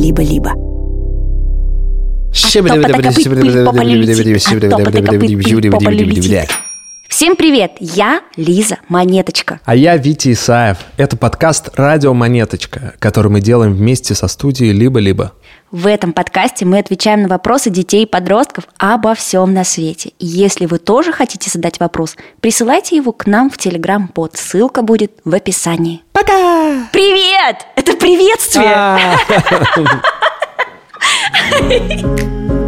либо-либо. Всем привет, я Лиза Монеточка. А я Витя Исаев. Это подкаст «Радио Монеточка», который мы делаем вместе со студией «Либо-либо». В этом подкасте мы отвечаем на вопросы детей и подростков обо всем на свете. И если вы тоже хотите задать вопрос, присылайте его к нам в Телеграм-бот. Ссылка будет в описании. Пока! Привет! Это приветствие!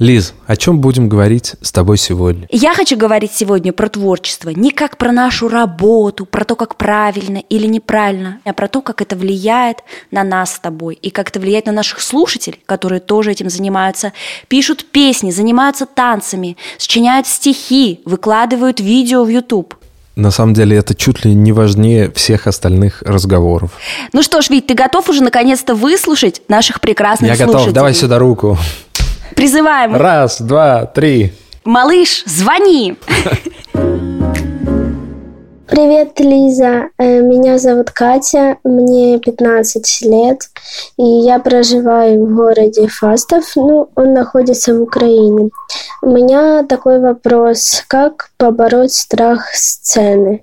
Лиз, о чем будем говорить с тобой сегодня? Я хочу говорить сегодня про творчество, не как про нашу работу, про то, как правильно или неправильно, а про то, как это влияет на нас с тобой и как это влияет на наших слушателей, которые тоже этим занимаются, пишут песни, занимаются танцами, сочиняют стихи, выкладывают видео в YouTube. На самом деле это чуть ли не важнее всех остальных разговоров. Ну что ж, Вить, ты готов уже наконец-то выслушать наших прекрасных Я слушателей? готов, давай сюда руку. Призываем. Раз, два, три. Малыш, звони. Привет, Лиза. Э, Меня зовут Катя, мне 15 лет, и я проживаю в городе Фастов, ну, он находится в Украине. У меня такой вопрос, как побороть страх сцены?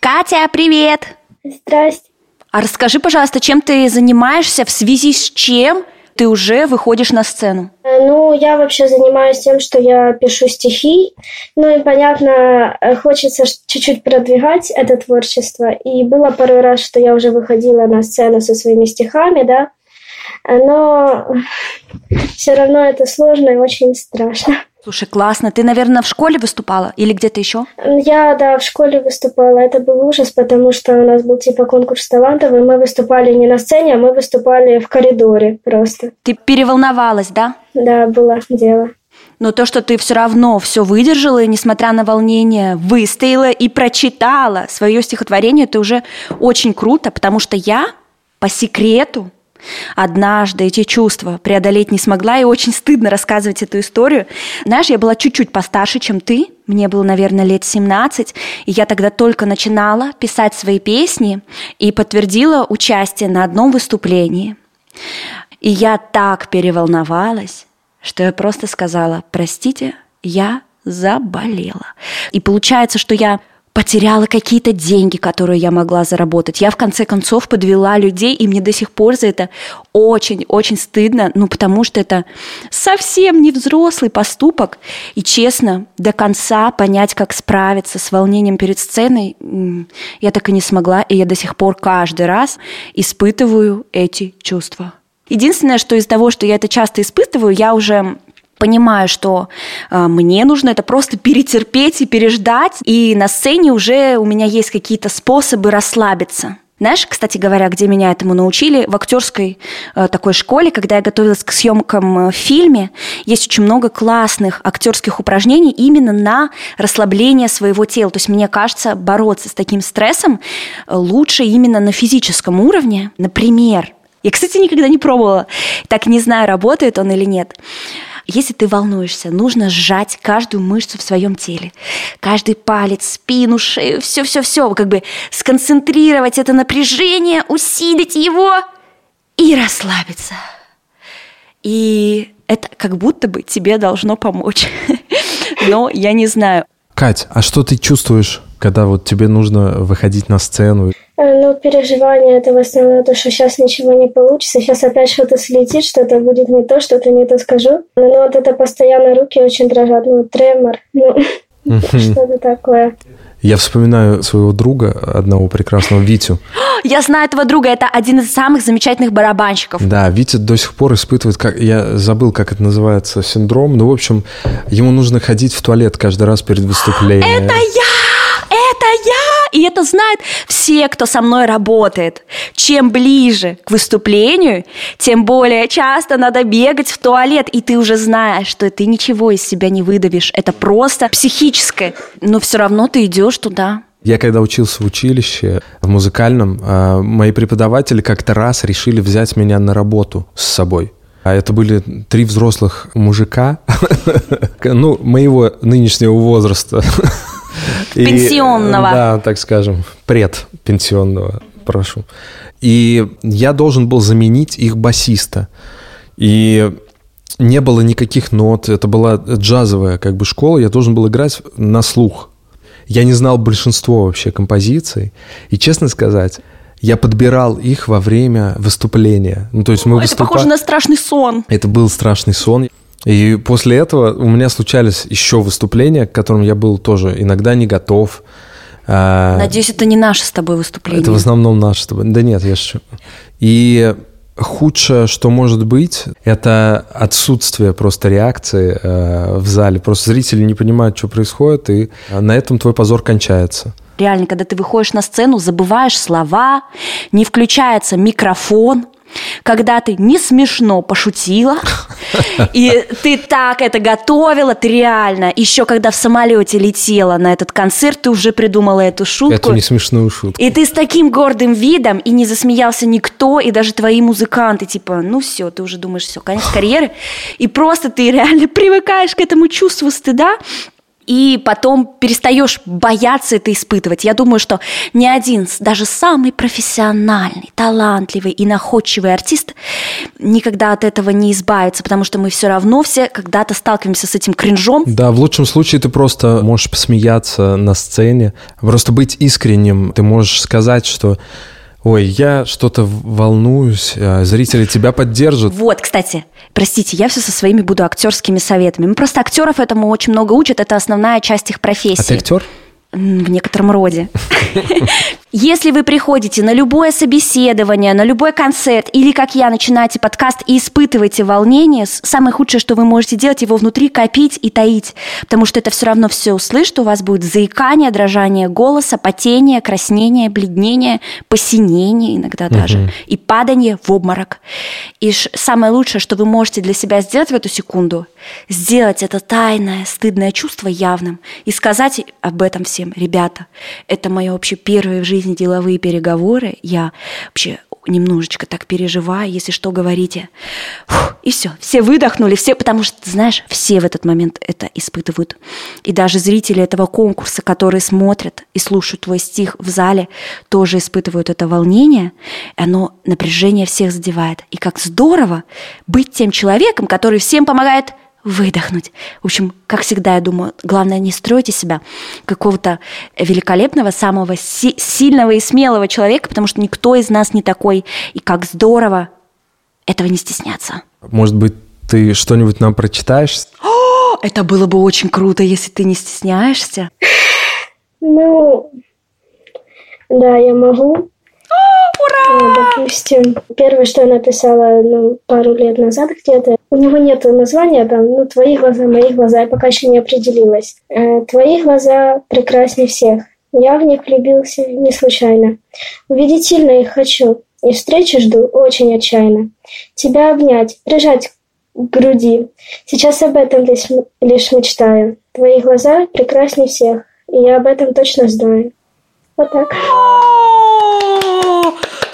Катя, привет. Здрасте. А расскажи, пожалуйста, чем ты занимаешься, в связи с чем ты уже выходишь на сцену? Э, Ну, я вообще занимаюсь тем, что я пишу стихи. Ну и, понятно, э, хочется чуть-чуть продвигать это творчество. И было пару раз, что я уже выходила на сцену со своими стихами, да. Э, Но все равно это сложно и очень страшно. Слушай, классно. Ты, наверное, в школе выступала или где-то еще? Я, да, в школе выступала. Это был ужас, потому что у нас был типа конкурс талантов, и мы выступали не на сцене, а мы выступали в коридоре просто. Ты переволновалась, да? Да, было дело. Но то, что ты все равно все выдержала, и, несмотря на волнение, выстояла и прочитала свое стихотворение, это уже очень круто, потому что я по секрету однажды эти чувства преодолеть не смогла, и очень стыдно рассказывать эту историю. Знаешь, я была чуть-чуть постарше, чем ты, мне было, наверное, лет 17, и я тогда только начинала писать свои песни и подтвердила участие на одном выступлении. И я так переволновалась, что я просто сказала, простите, я заболела. И получается, что я потеряла какие-то деньги, которые я могла заработать. Я в конце концов подвела людей, и мне до сих пор за это очень-очень стыдно, ну потому что это совсем не взрослый поступок. И честно, до конца понять, как справиться с волнением перед сценой, я так и не смогла, и я до сих пор каждый раз испытываю эти чувства. Единственное, что из того, что я это часто испытываю, я уже понимаю, что э, мне нужно это просто перетерпеть и переждать, и на сцене уже у меня есть какие-то способы расслабиться. Знаешь, кстати говоря, где меня этому научили? В актерской э, такой школе, когда я готовилась к съемкам э, в фильме, есть очень много классных актерских упражнений именно на расслабление своего тела. То есть мне кажется, бороться с таким стрессом э, лучше именно на физическом уровне. Например, я, кстати, никогда не пробовала. Так не знаю, работает он или нет. Если ты волнуешься, нужно сжать каждую мышцу в своем теле. Каждый палец, спину, шею, все-все-все. Как бы сконцентрировать это напряжение, усилить его и расслабиться. И это как будто бы тебе должно помочь. Но я не знаю. Кать, а что ты чувствуешь, когда вот тебе нужно выходить на сцену? Э, Ну, переживания это в основном то, что сейчас ничего не получится, сейчас опять что-то слетит, что-то будет не то, что-то не то скажу. Ну, вот это постоянно руки очень дрожат, ну, тремор, ну, что-то такое. Я вспоминаю своего друга, одного прекрасного Витю. Я знаю этого друга, это один из самых замечательных барабанщиков. Да, Витя до сих пор испытывает, как я забыл, как это называется, синдром. Ну, в общем, ему нужно ходить в туалет каждый раз перед выступлением. Это я! Я! И это знают все, кто со мной работает. Чем ближе к выступлению, тем более часто надо бегать в туалет, и ты уже знаешь, что ты ничего из себя не выдавишь. Это просто психическое. Но все равно ты идешь туда. Я когда учился в училище, в музыкальном, э, мои преподаватели как-то раз решили взять меня на работу с собой. А это были три взрослых мужика, ну, моего нынешнего возраста. Пенсионного. да, так скажем, предпенсионного, прошу. И я должен был заменить их басиста. И не было никаких нот, это была джазовая как бы школа, я должен был играть на слух. Я не знал большинство вообще композиций. И, честно сказать, я подбирал их во время выступления. Ну, то есть мы Это выступа- похоже на страшный сон. Это был страшный сон. И после этого у меня случались еще выступления, к которым я был тоже иногда не готов. А, Надеюсь, это не наше с тобой выступление. Это в основном наше с тобой. Да нет, я шучу. И худшее, что может быть, это отсутствие просто реакции э, в зале. Просто зрители не понимают, что происходит, и на этом твой позор кончается. Реально, когда ты выходишь на сцену, забываешь слова, не включается микрофон, когда ты не смешно пошутила, и ты так это готовила, ты реально, еще когда в самолете летела на этот концерт, ты уже придумала эту шутку. Эту не смешную шутку. И ты с таким гордым видом, и не засмеялся никто, и даже твои музыканты, типа, ну все, ты уже думаешь, все, конец карьеры. И просто ты реально привыкаешь к этому чувству стыда, и потом перестаешь бояться это испытывать. Я думаю, что ни один, даже самый профессиональный, талантливый и находчивый артист никогда от этого не избавится, потому что мы все равно все когда-то сталкиваемся с этим кринжом. Да, в лучшем случае ты просто можешь посмеяться на сцене, просто быть искренним. Ты можешь сказать, что Ой, я что-то волнуюсь, а зрители тебя поддержат. Вот, кстати, простите, я все со своими буду актерскими советами. Мы просто актеров этому очень много учат, это основная часть их профессии. А ты актер? В некотором роде. Если вы приходите на любое собеседование, на любой концерт, или, как я, начинаете подкаст и испытываете волнение, самое худшее, что вы можете делать, его внутри копить и таить, потому что это все равно все услышит, у вас будет заикание, дрожание голоса, потение, краснение, бледнение, посинение иногда даже, и падание в обморок. И самое лучшее, что вы можете для себя сделать в эту секунду, сделать это тайное, стыдное чувство явным и сказать об этом всем, ребята, это мои вообще первые в жизни деловые переговоры, я вообще немножечко так переживаю, если что, говорите. Фух, и все, все выдохнули, все, потому что, знаешь, все в этот момент это испытывают. И даже зрители этого конкурса, которые смотрят и слушают твой стих в зале, тоже испытывают это волнение, и оно напряжение всех задевает. И как здорово быть тем человеком, который всем помогает выдохнуть. В общем, как всегда, я думаю, главное не стройте себя какого-то великолепного, самого си- сильного и смелого человека, потому что никто из нас не такой. И как здорово этого не стесняться. Может быть, ты что-нибудь нам прочитаешь? О, это было бы очень круто, если ты не стесняешься. Ну, да, я могу. Ура! Допустим, первое, что я написала ну, пару лет назад где-то, у него нет названия там, ну, твои глаза, мои глаза, я пока еще не определилась. Э, твои глаза прекраснее всех. Я в них влюбился не случайно. Увидеть сильно их хочу, и встречи жду очень отчаянно. Тебя обнять, прижать к груди. Сейчас об этом лишь, лишь мечтаю. Твои глаза прекраснее всех, и я об этом точно знаю. Вот так.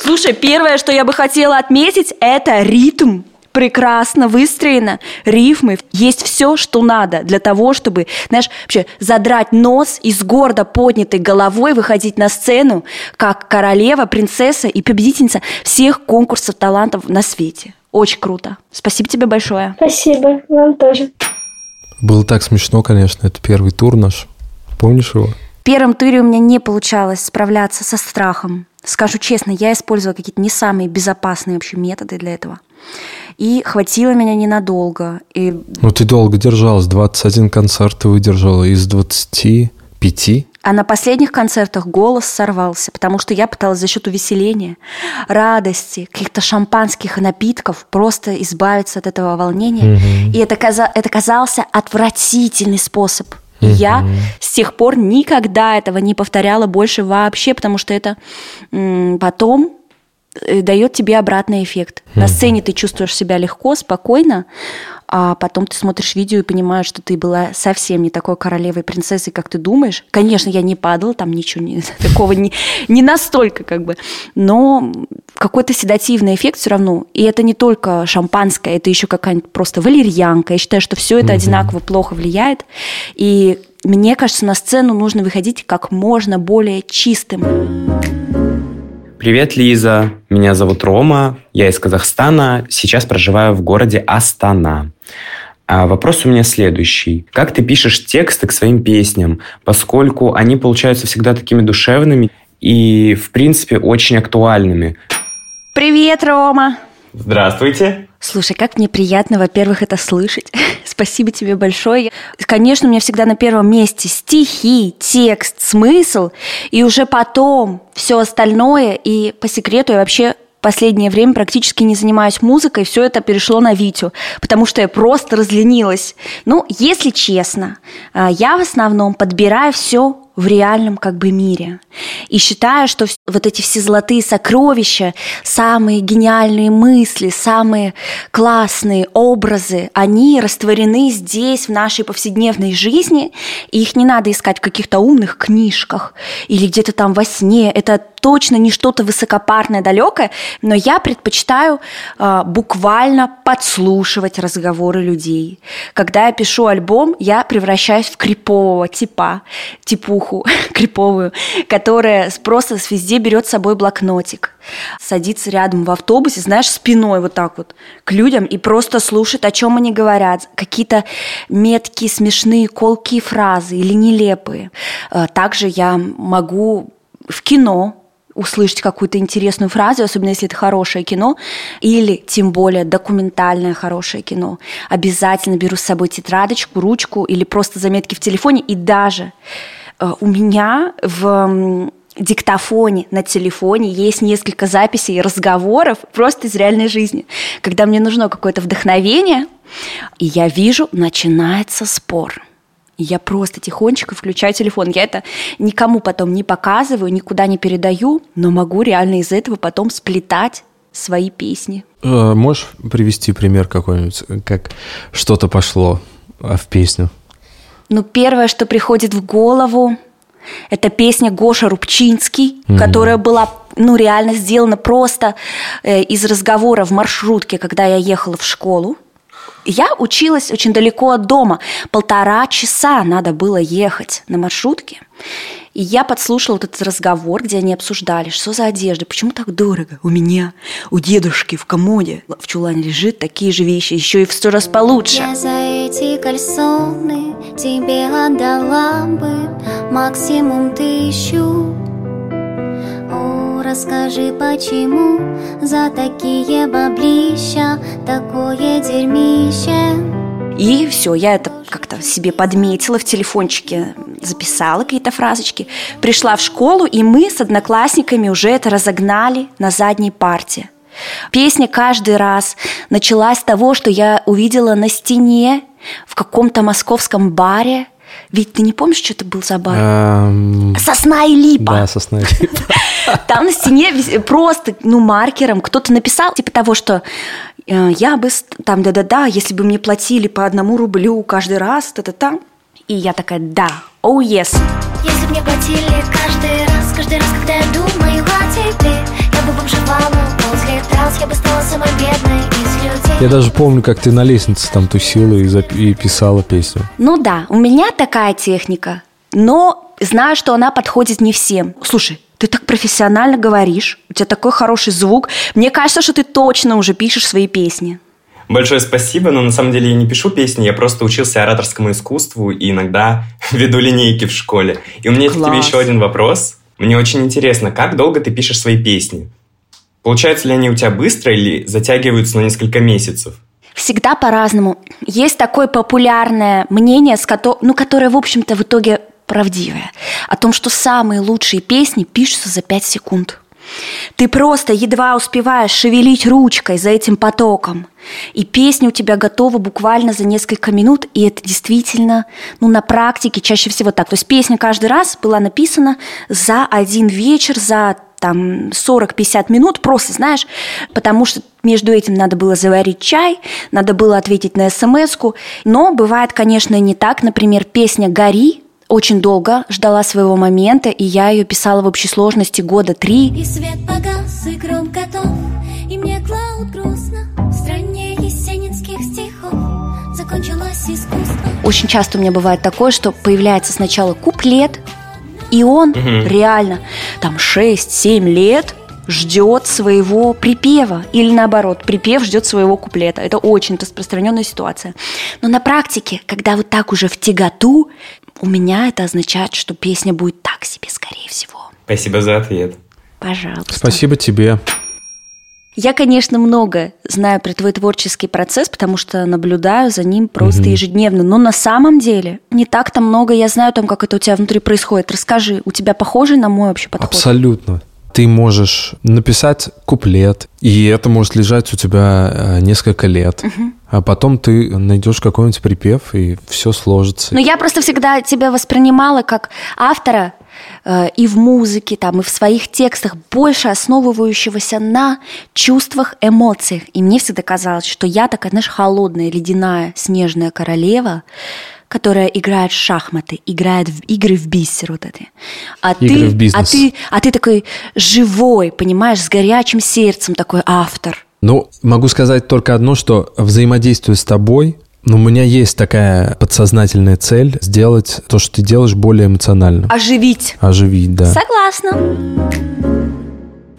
Слушай, первое, что я бы хотела отметить, это ритм. Прекрасно выстроено, рифмы, есть все, что надо для того, чтобы, знаешь, вообще задрать нос и с гордо поднятой головой выходить на сцену, как королева, принцесса и победительница всех конкурсов талантов на свете. Очень круто. Спасибо тебе большое. Спасибо, вам тоже. Было так смешно, конечно, это первый тур наш. Помнишь его? В первом туре у меня не получалось справляться со страхом. Скажу честно, я использовала какие-то не самые безопасные вообще методы для этого. И хватило меня ненадолго. И Ну, ты долго держалась. 21 концерт ты выдержала из 25. А на последних концертах голос сорвался, потому что я пыталась за счет увеселения, радости, каких-то шампанских напитков просто избавиться от этого волнения. И это, каза- это казался отвратительный способ. И я с тех пор никогда этого не повторяла больше вообще, потому что это потом э, дает тебе обратный эффект. На сцене ты чувствуешь себя легко, спокойно, а потом ты смотришь видео и понимаешь, что ты была совсем не такой королевой принцессой, как ты думаешь. Конечно, я не падала, там ничего не, такого не, не настолько как бы, но какой-то седативный эффект все равно. И это не только шампанское, это еще какая-нибудь просто валерьянка. Я считаю, что все это угу. одинаково плохо влияет. И мне кажется, на сцену нужно выходить как можно более чистым. Привет, Лиза. Меня зовут Рома. Я из Казахстана. Сейчас проживаю в городе Астана. А вопрос у меня следующий. Как ты пишешь тексты к своим песням, поскольку они получаются всегда такими душевными и, в принципе, очень актуальными? Привет, Рома! Здравствуйте! Слушай, как мне приятно, во-первых, это слышать. Спасибо тебе большое. Конечно, у меня всегда на первом месте стихи, текст, смысл, и уже потом все остальное. И по секрету я вообще последнее время практически не занимаюсь музыкой, все это перешло на Витю, потому что я просто разленилась. Ну, если честно, а, я в основном подбираю все в реальном как бы мире. И считаю, что вот эти все золотые сокровища, самые гениальные мысли, самые классные образы, они растворены здесь, в нашей повседневной жизни, и их не надо искать в каких-то умных книжках или где-то там во сне. Это точно не что-то высокопарное, далекое, но я предпочитаю э, буквально подслушивать разговоры людей. Когда я пишу альбом, я превращаюсь в крипового типа, типуху криповую, которая просто везде берет с собой блокнотик, садится рядом в автобусе, знаешь, спиной вот так вот к людям и просто слушает, о чем они говорят, какие-то меткие, смешные, колкие фразы или нелепые. Э, также я могу в кино услышать какую-то интересную фразу, особенно если это хорошее кино, или тем более документальное хорошее кино. Обязательно беру с собой тетрадочку, ручку или просто заметки в телефоне. И даже э, у меня в диктофоне на телефоне есть несколько записей и разговоров просто из реальной жизни. Когда мне нужно какое-то вдохновение, и я вижу, начинается спор – я просто тихонечко включаю телефон. Я это никому потом не показываю, никуда не передаю, но могу реально из этого потом сплетать свои песни. Э, можешь привести пример какой-нибудь, как что-то пошло а, в песню? Ну, первое, что приходит в голову, это песня Гоша Рубчинский, mm-hmm. которая была ну, реально сделана просто э, из разговора в маршрутке, когда я ехала в школу. Я училась очень далеко от дома. Полтора часа надо было ехать на маршрутке. И я подслушала этот разговор, где они обсуждали, что за одежда, почему так дорого. У меня, у дедушки в комоде в чулане лежит такие же вещи, еще и в сто раз получше. Я за эти кальсоны тебе отдала бы максимум тысячу расскажи, почему за такие баблища такое дерьмище? И все, я это как-то себе подметила в телефончике, записала какие-то фразочки. Пришла в школу, и мы с одноклассниками уже это разогнали на задней парте. Песня каждый раз началась с того, что я увидела на стене в каком-то московском баре – ведь ты не помнишь, что это был за бар? Эм... Сосна и липа. Да, сосна и липа. Там на стене просто, ну, маркером кто-то написал, типа того, что э, я бы там, да-да-да, если бы мне платили по одному рублю каждый раз, та-та-та. И я такая, да, oh yes. Если бы мне платили каждый раз, каждый раз, когда я думаю о тебе, я бы бомжевала Я даже помню, как ты на лестнице там тусила и, зап- и писала песню. Ну да, у меня такая техника, но знаю, что она подходит не всем. Слушай, ты так профессионально говоришь, у тебя такой хороший звук. Мне кажется, что ты точно уже пишешь свои песни. Большое спасибо, но на самом деле я не пишу песни, я просто учился ораторскому искусству и иногда веду линейки в школе. И у меня Класс. к тебе еще один вопрос. Мне очень интересно, как долго ты пишешь свои песни? Получаются ли они у тебя быстро или затягиваются на несколько месяцев? Всегда по-разному. Есть такое популярное мнение, с кото... ну, которое, в общем-то, в итоге правдивое, о том, что самые лучшие песни пишутся за 5 секунд. Ты просто едва успеваешь шевелить ручкой за этим потоком, и песня у тебя готова буквально за несколько минут, и это действительно, ну, на практике чаще всего так. То есть песня каждый раз была написана за один вечер, за там 40-50 минут, просто, знаешь, потому что между этим надо было заварить чай, надо было ответить на смс -ку. Но бывает, конечно, не так. Например, песня «Гори» очень долго ждала своего момента, и я ее писала в общей сложности года три. И свет погас, и гром готов, и мне клауд грустно. В стране есенинских стихов закончилось искусство. Очень часто у меня бывает такое, что появляется сначала куплет, и он реально там 6-7 лет ждет своего припева. Или наоборот, припев ждет своего куплета. Это очень распространенная ситуация. Но на практике, когда вот так уже в тяготу, у меня это означает, что песня будет так себе, скорее всего. Спасибо за ответ. Пожалуйста. Спасибо тебе. Я, конечно, много знаю про твой творческий процесс, потому что наблюдаю за ним просто Мгм. ежедневно. Но на самом деле не так-то много я знаю там, как это у тебя внутри происходит. Расскажи, у тебя похожий на мой вообще подход? Абсолютно. Ты можешь написать куплет, и это может лежать у тебя э, несколько лет. А потом ты найдешь какой-нибудь припев, и все сложится. Но я просто всегда тебя воспринимала как автора э, и в музыке, там, и в своих текстах, больше основывающегося на чувствах, эмоциях. И мне всегда казалось, что я такая, знаешь, холодная, ледяная, снежная королева, которая играет в шахматы, играет в игры в бисер вот эти. А Игры ты, в бизнес. А ты, а ты такой живой, понимаешь, с горячим сердцем такой автор. Ну, могу сказать только одно, что взаимодействуя с тобой, ну, у меня есть такая подсознательная цель сделать то, что ты делаешь, более эмоциональным. Оживить. Оживить, да. Согласна.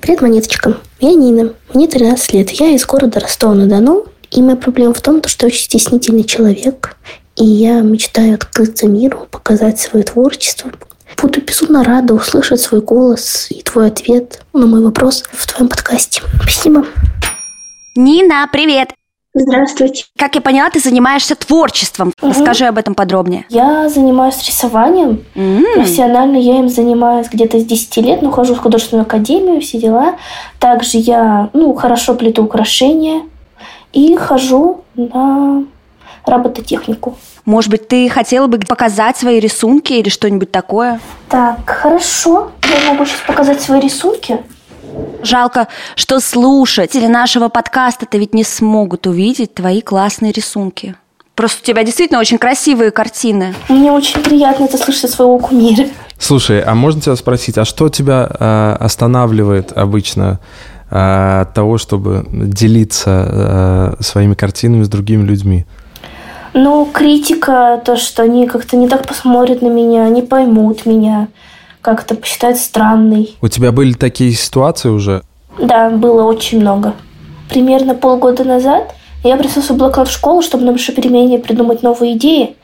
Привет, монеточка. Я Нина. Мне 13 лет. Я из города Ростова-на-Дону. И моя проблема в том, что я очень стеснительный человек. И я мечтаю открыться миру, показать свое творчество. Буду безумно рада услышать свой голос и твой ответ на мой вопрос в твоем подкасте. Спасибо. Нина, привет. Здравствуйте. Как я поняла, ты занимаешься творчеством. Расскажи об этом подробнее. Я занимаюсь рисованием. М. Профессионально я им занимаюсь где-то с 10 лет, но хожу в художественную академию, все дела. Также я ну, хорошо плету украшения и хожу на робототехнику. Может быть, ты хотела бы показать свои рисунки или что-нибудь такое? Так, хорошо. Я могу сейчас показать свои рисунки. Жалко, что слушатели нашего подкаста-то ведь не смогут увидеть твои классные рисунки. Просто у тебя действительно очень красивые картины. Мне очень приятно это слышать от своего кумира. Слушай, а можно тебя спросить, а что тебя э, останавливает обычно э, от того, чтобы делиться э, своими картинами с другими людьми? Ну, критика, то, что они как-то не так посмотрят на меня, не поймут меня, как-то посчитают странной. У тебя были такие ситуации уже? Да, было очень много. Примерно полгода назад я свой блокнот в школу, чтобы на большой перемене придумать новые идеи.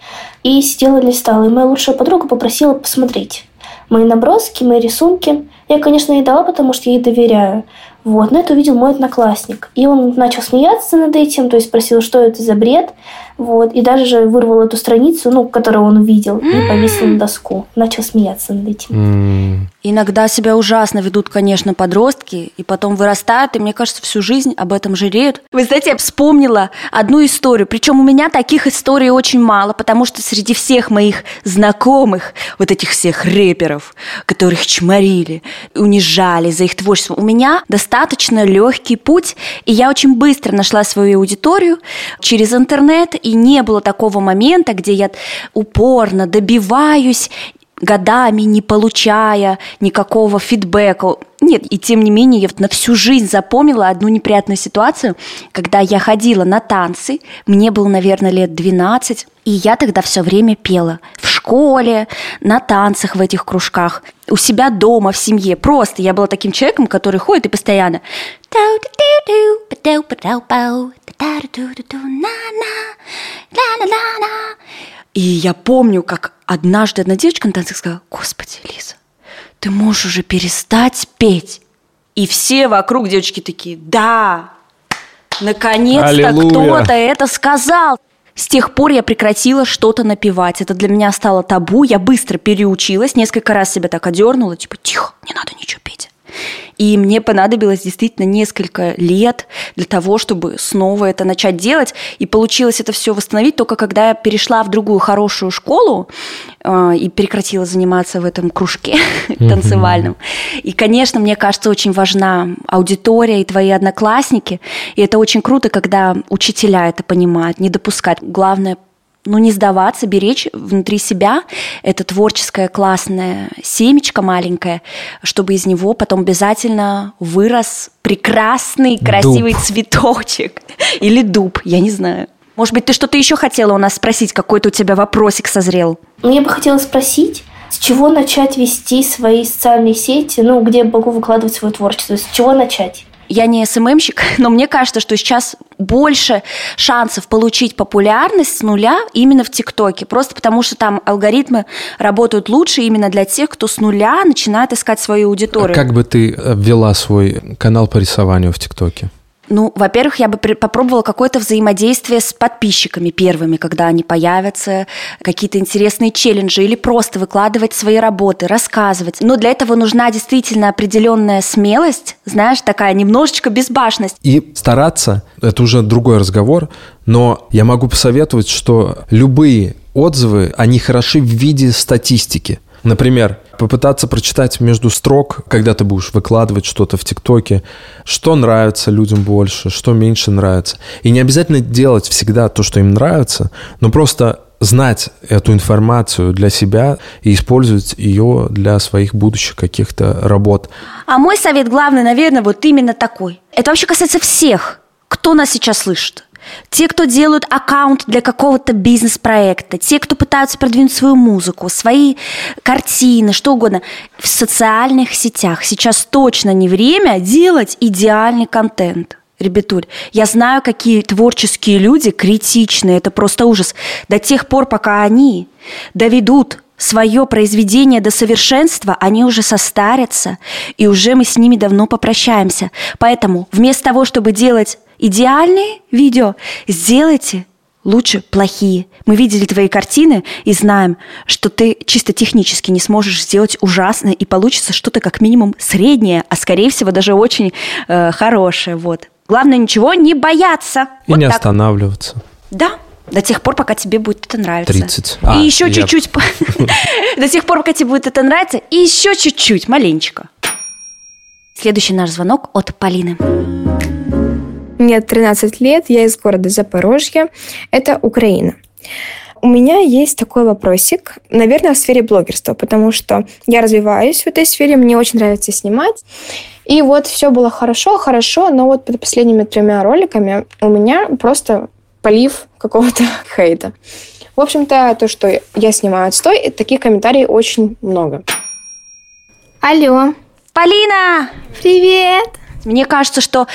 И сидела листала. И моя лучшая подруга попросила посмотреть мои наброски, мои рисунки. Я, конечно, ей дала, потому что я ей доверяю. Вот, но это увидел мой одноклассник. И он начал смеяться над этим, то есть спросил, что это за бред. Вот, и даже же вырвал эту страницу, ну, которую он увидел, и повесил на доску. Начал смеяться над этим. Иногда себя ужасно ведут, конечно, подростки, и потом вырастают, и, мне кажется, всю жизнь об этом жалеют. Вы знаете, я вспомнила одну историю, причем у меня таких историй очень мало, потому что среди всех моих знакомых, вот этих всех рэперов, которых чморили, унижали за их творчество, у меня достаточно легкий путь, и я очень быстро нашла свою аудиторию через интернет, и не было такого момента, где я упорно добиваюсь годами не получая никакого фидбэка. Нет, и тем не менее я на всю жизнь запомнила одну неприятную ситуацию, когда я ходила на танцы, мне было, наверное, лет 12, и я тогда все время пела в школе, на танцах в этих кружках, у себя дома, в семье. Просто я была таким человеком, который ходит и постоянно И я помню, как однажды одна девочка на танцах сказала, «Господи, Лиза, ты можешь уже перестать петь». И все вокруг девочки такие, «Да, наконец-то кто-то это сказал». С тех пор я прекратила что-то напевать. Это для меня стало табу. Я быстро переучилась, несколько раз себя так одернула, типа, тихо, не надо ничего петь. И мне понадобилось действительно несколько лет для того, чтобы снова это начать делать. И получилось это все восстановить только когда я перешла в другую хорошую школу э, и прекратила заниматься в этом кружке танцевальном. И, конечно, мне кажется, очень важна аудитория и твои одноклассники. И это очень круто, когда учителя это понимают, не допускать. Главное ну, не сдаваться, беречь внутри себя это творческое классное семечко маленькое, чтобы из него потом обязательно вырос прекрасный, красивый дуб. цветочек. Или дуб, я не знаю. Может быть, ты что-то еще хотела у нас спросить? Какой-то у тебя вопросик созрел? Мне бы хотелось спросить, с чего начать вести свои социальные сети, ну, где я могу выкладывать свое творчество, с чего начать? Я не СММщик, но мне кажется, что сейчас больше шансов получить популярность с нуля именно в ТикТоке. Просто потому, что там алгоритмы работают лучше именно для тех, кто с нуля начинает искать свою аудиторию. Как бы ты ввела свой канал по рисованию в ТикТоке? Ну, во-первых, я бы попробовала какое-то взаимодействие с подписчиками первыми, когда они появятся, какие-то интересные челленджи или просто выкладывать свои работы, рассказывать. Но для этого нужна действительно определенная смелость, знаешь, такая немножечко безбашенность. И стараться, это уже другой разговор, но я могу посоветовать, что любые отзывы, они хороши в виде статистики. Например, попытаться прочитать между строк, когда ты будешь выкладывать что-то в ТикТоке, что нравится людям больше, что меньше нравится. И не обязательно делать всегда то, что им нравится, но просто знать эту информацию для себя и использовать ее для своих будущих каких-то работ. А мой совет главный, наверное, вот именно такой. Это вообще касается всех, кто нас сейчас слышит. Те, кто делают аккаунт для какого-то бизнес-проекта, те, кто пытаются продвинуть свою музыку, свои картины, что угодно, в социальных сетях сейчас точно не время делать идеальный контент. Ребятуль, я знаю, какие творческие люди критичные, это просто ужас. До тех пор, пока они доведут свое произведение до совершенства, они уже состарятся, и уже мы с ними давно попрощаемся. Поэтому вместо того, чтобы делать идеальные видео, сделайте лучше плохие. Мы видели твои картины и знаем, что ты чисто технически не сможешь сделать ужасное, и получится что-то как минимум среднее, а скорее всего даже очень э, хорошее. Вот. Главное ничего не бояться. И вот не так. останавливаться. Да, до тех пор, пока тебе будет это нравиться. 30. И А, еще я- чуть-чуть. До тех пор, пока тебе будет это нравиться. И еще чуть-чуть, маленечко. Следующий наш звонок от Полины. Мне 13 лет, я из города Запорожье. Это Украина. У меня есть такой вопросик, наверное, в сфере блогерства, потому что я развиваюсь в этой сфере, мне очень нравится снимать. И вот все было хорошо, хорошо, но вот под последними тремя роликами у меня просто полив какого-то хейта. В общем-то, то, что я снимаю отстой, таких комментариев очень много. Алло, Полина! привет! Мне кажется, что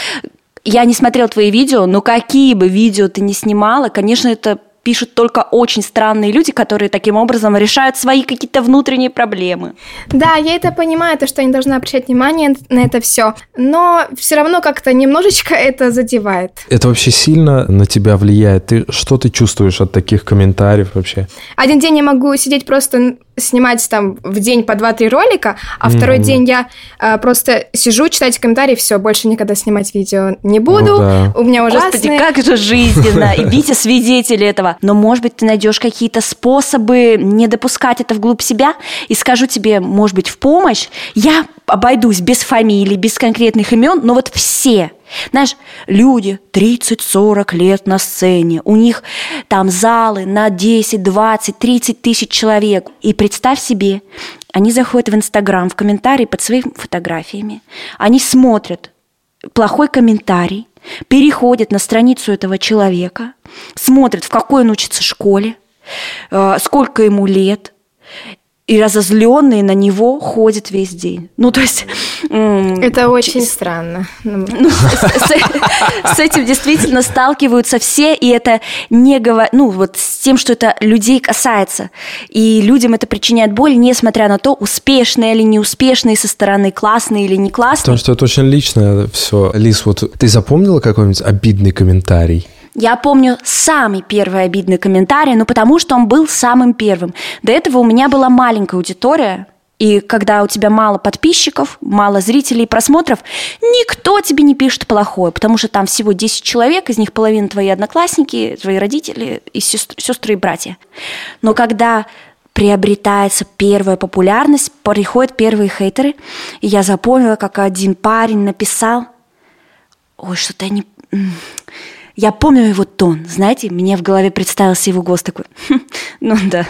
я не смотрела твои видео, но какие бы видео ты ни снимала, конечно, это пишут только очень странные люди, которые таким образом решают свои какие-то внутренние проблемы. Да, я это понимаю, то, что я не должна обращать внимание на это все, но все равно как-то немножечко это задевает. Это вообще сильно на тебя влияет? Ты что ты чувствуешь от таких комментариев вообще? Один день я могу сидеть просто снимать там в день по 2-3 ролика, а второй Мгм. день я э, просто сижу, читать комментарии, все, больше никогда снимать видео не буду. Ну да. У меня ужасные... Господи, как же жизненно! И Витя свидетель этого. Но, может быть, ты найдешь какие-то способы не допускать это вглубь себя. И скажу тебе, может быть, в помощь. Я обойдусь без фамилий, без конкретных имен, но вот все знаешь, люди 30-40 лет на сцене, у них там залы на 10, 20, 30 тысяч человек. И представь себе, они заходят в Инстаграм, в комментарии под своими фотографиями, они смотрят плохой комментарий, переходят на страницу этого человека, смотрят, в какой он учится школе, э, сколько ему лет, и разозленные на него ходят весь день. Ну, то есть... Это очень странно. Ну, ну, с, с- с этим действительно сталкиваются все, и это не говор... ну вот с тем, что это людей касается, и людям это причиняет боль, несмотря на то, успешные или неуспешные со стороны, классные или не классные. Потому что это очень личное все. Лиз, вот ты запомнила какой-нибудь обидный комментарий? Я помню самый первый обидный комментарий, ну потому что он был самым первым. До этого у меня была маленькая аудитория, И когда у тебя мало подписчиков, мало зрителей, просмотров, никто тебе не пишет плохое, потому что там всего 10 человек, из них половина твои одноклассники, твои родители и сестры, сестры и братья. Но когда приобретается первая популярность, приходят первые хейтеры, и я запомнила, как один парень написал, ой, что-то я не... Я помню его тон, знаете, мне в голове представился его голос такой, «Хм, ну да,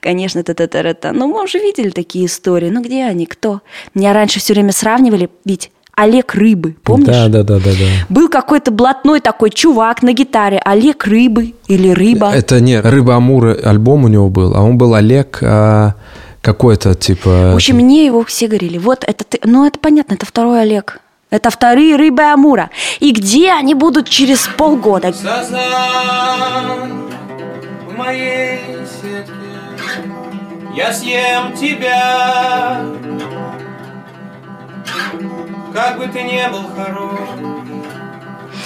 конечно, та та та та Ну, мы уже видели такие истории, ну где они, кто? Меня раньше все время сравнивали, ведь Олег Рыбы, помнишь? Да, да, да, да, да. Был какой-то блатной такой чувак на гитаре, Олег Рыбы или Рыба. Это не Рыба Амура альбом у него был, а он был Олег а, какой-то типа. В общем, мне его все говорили, вот это ты, ну это понятно, это второй Олег. Это вторые рыбы Амура. И где они будут через полгода? В моей сетке Я съем тебя Как бы ты не был хорош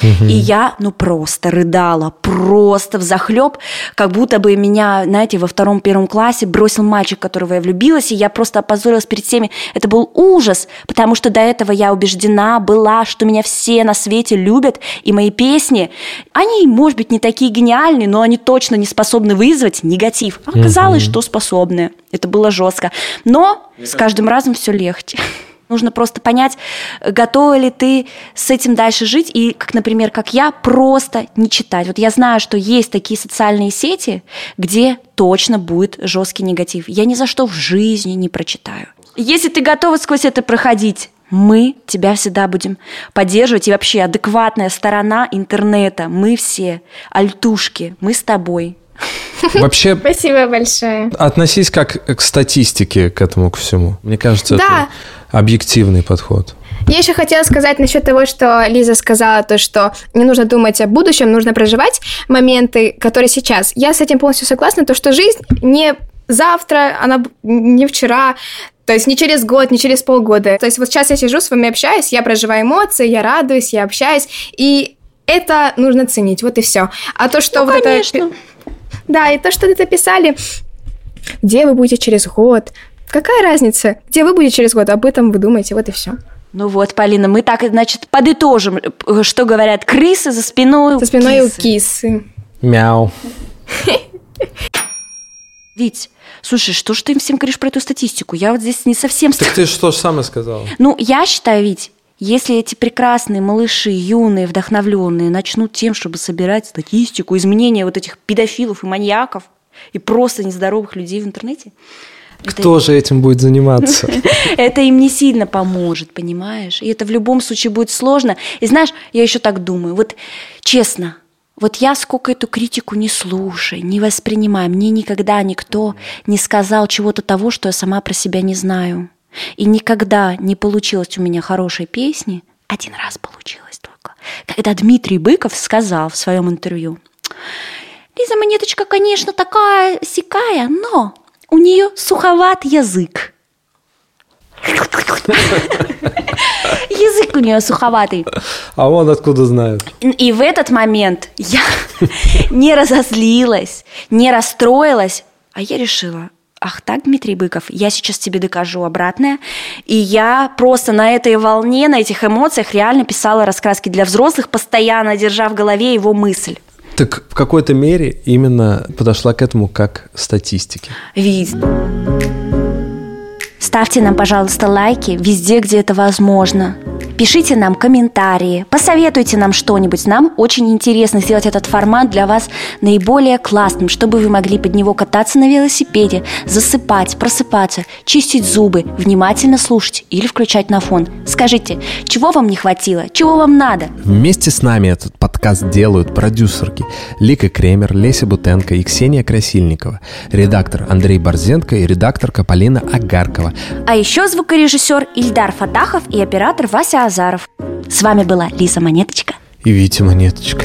И я, ну, просто рыдала, просто в захлеб, как будто бы меня, знаете, во втором-первом классе бросил мальчик, которого я влюбилась, и я просто опозорилась перед всеми. Это был ужас, потому что до этого я убеждена была, что меня все на свете любят, и мои песни, они, может быть, не такие гениальные, но они точно не способны вызвать негатив. А Оказалось, что способны. Это было жестко. Но с каждым разом все легче. Нужно просто понять, готова ли ты с этим дальше жить, и, как, например, как я, просто не читать. Вот я знаю, что есть такие социальные сети, где точно будет жесткий негатив. Я ни за что в жизни не прочитаю. Если ты готова сквозь это проходить, мы тебя всегда будем поддерживать. И вообще адекватная сторона интернета. Мы все альтушки. Мы с тобой. Вообще, Спасибо большое. относись как к статистике к этому к всему. Мне кажется, Да. это объективный подход. Я еще хотела сказать насчет того, что Лиза сказала, то, что не нужно думать о будущем, нужно проживать моменты, которые сейчас. Я с этим полностью согласна, то, что жизнь не завтра, она не вчера, то есть не через год, не через полгода. То есть вот сейчас я сижу с вами общаюсь, я проживаю эмоции, я радуюсь, я общаюсь, и это нужно ценить, вот и все. А то, что Ну, вот конечно. это... Да, и то, что это писали, где вы будете через год, какая разница, где вы будете через год, об этом вы думаете, вот и все. Ну вот, Полина, мы так, значит, подытожим, что говорят крысы за спиной. За спиной у кисы. кисы. Мяу. Вить, слушай, что ж ты им всем говоришь про эту статистику? Я вот здесь не совсем... Так ты что же самое сказал? Ну, я считаю, Вить, если эти прекрасные малыши, юные, вдохновленные, начнут тем, чтобы собирать статистику, изменения вот этих педофилов и маньяков, и просто нездоровых людей в интернете, это- Кто же этим будет заниматься? это им не сильно поможет, понимаешь? И это в любом случае будет сложно. И знаешь, я еще так думаю, вот честно, вот я сколько эту критику не слушаю, не воспринимаю, мне никогда никто не сказал чего-то того, что я сама про себя не знаю. И никогда не получилось у меня хорошей песни, один раз получилось только, когда Дмитрий Быков сказал в своем интервью, Лиза Монеточка, конечно, такая сякая, но у нее суховат язык. Язык у нее суховатый. А он откуда знает? И в этот момент я не разозлилась, не расстроилась, а я решила, ах так, Дмитрий Быков, я сейчас тебе докажу обратное. И я просто на этой волне, на этих эмоциях реально писала раскраски для взрослых, постоянно держа в голове его мысль. Так в какой-то мере именно подошла к этому как статистике. Вид. Ставьте нам, пожалуйста, лайки везде, где это возможно. Пишите нам комментарии, посоветуйте нам что-нибудь. Нам очень интересно сделать этот формат для вас наиболее классным, чтобы вы могли под него кататься на велосипеде, засыпать, просыпаться, чистить зубы, внимательно слушать или включать на фон. Скажите, чего вам не хватило, чего вам надо? Вместе с нами этот подкаст делают продюсерки Лика Кремер, Леся Бутенко и Ксения Красильникова, редактор Андрей Борзенко и редакторка Полина Агаркова. А еще звукорежиссер Ильдар Фатахов и оператор Вася Азаров. С вами была Лиза Монеточка. И Витя Монеточка.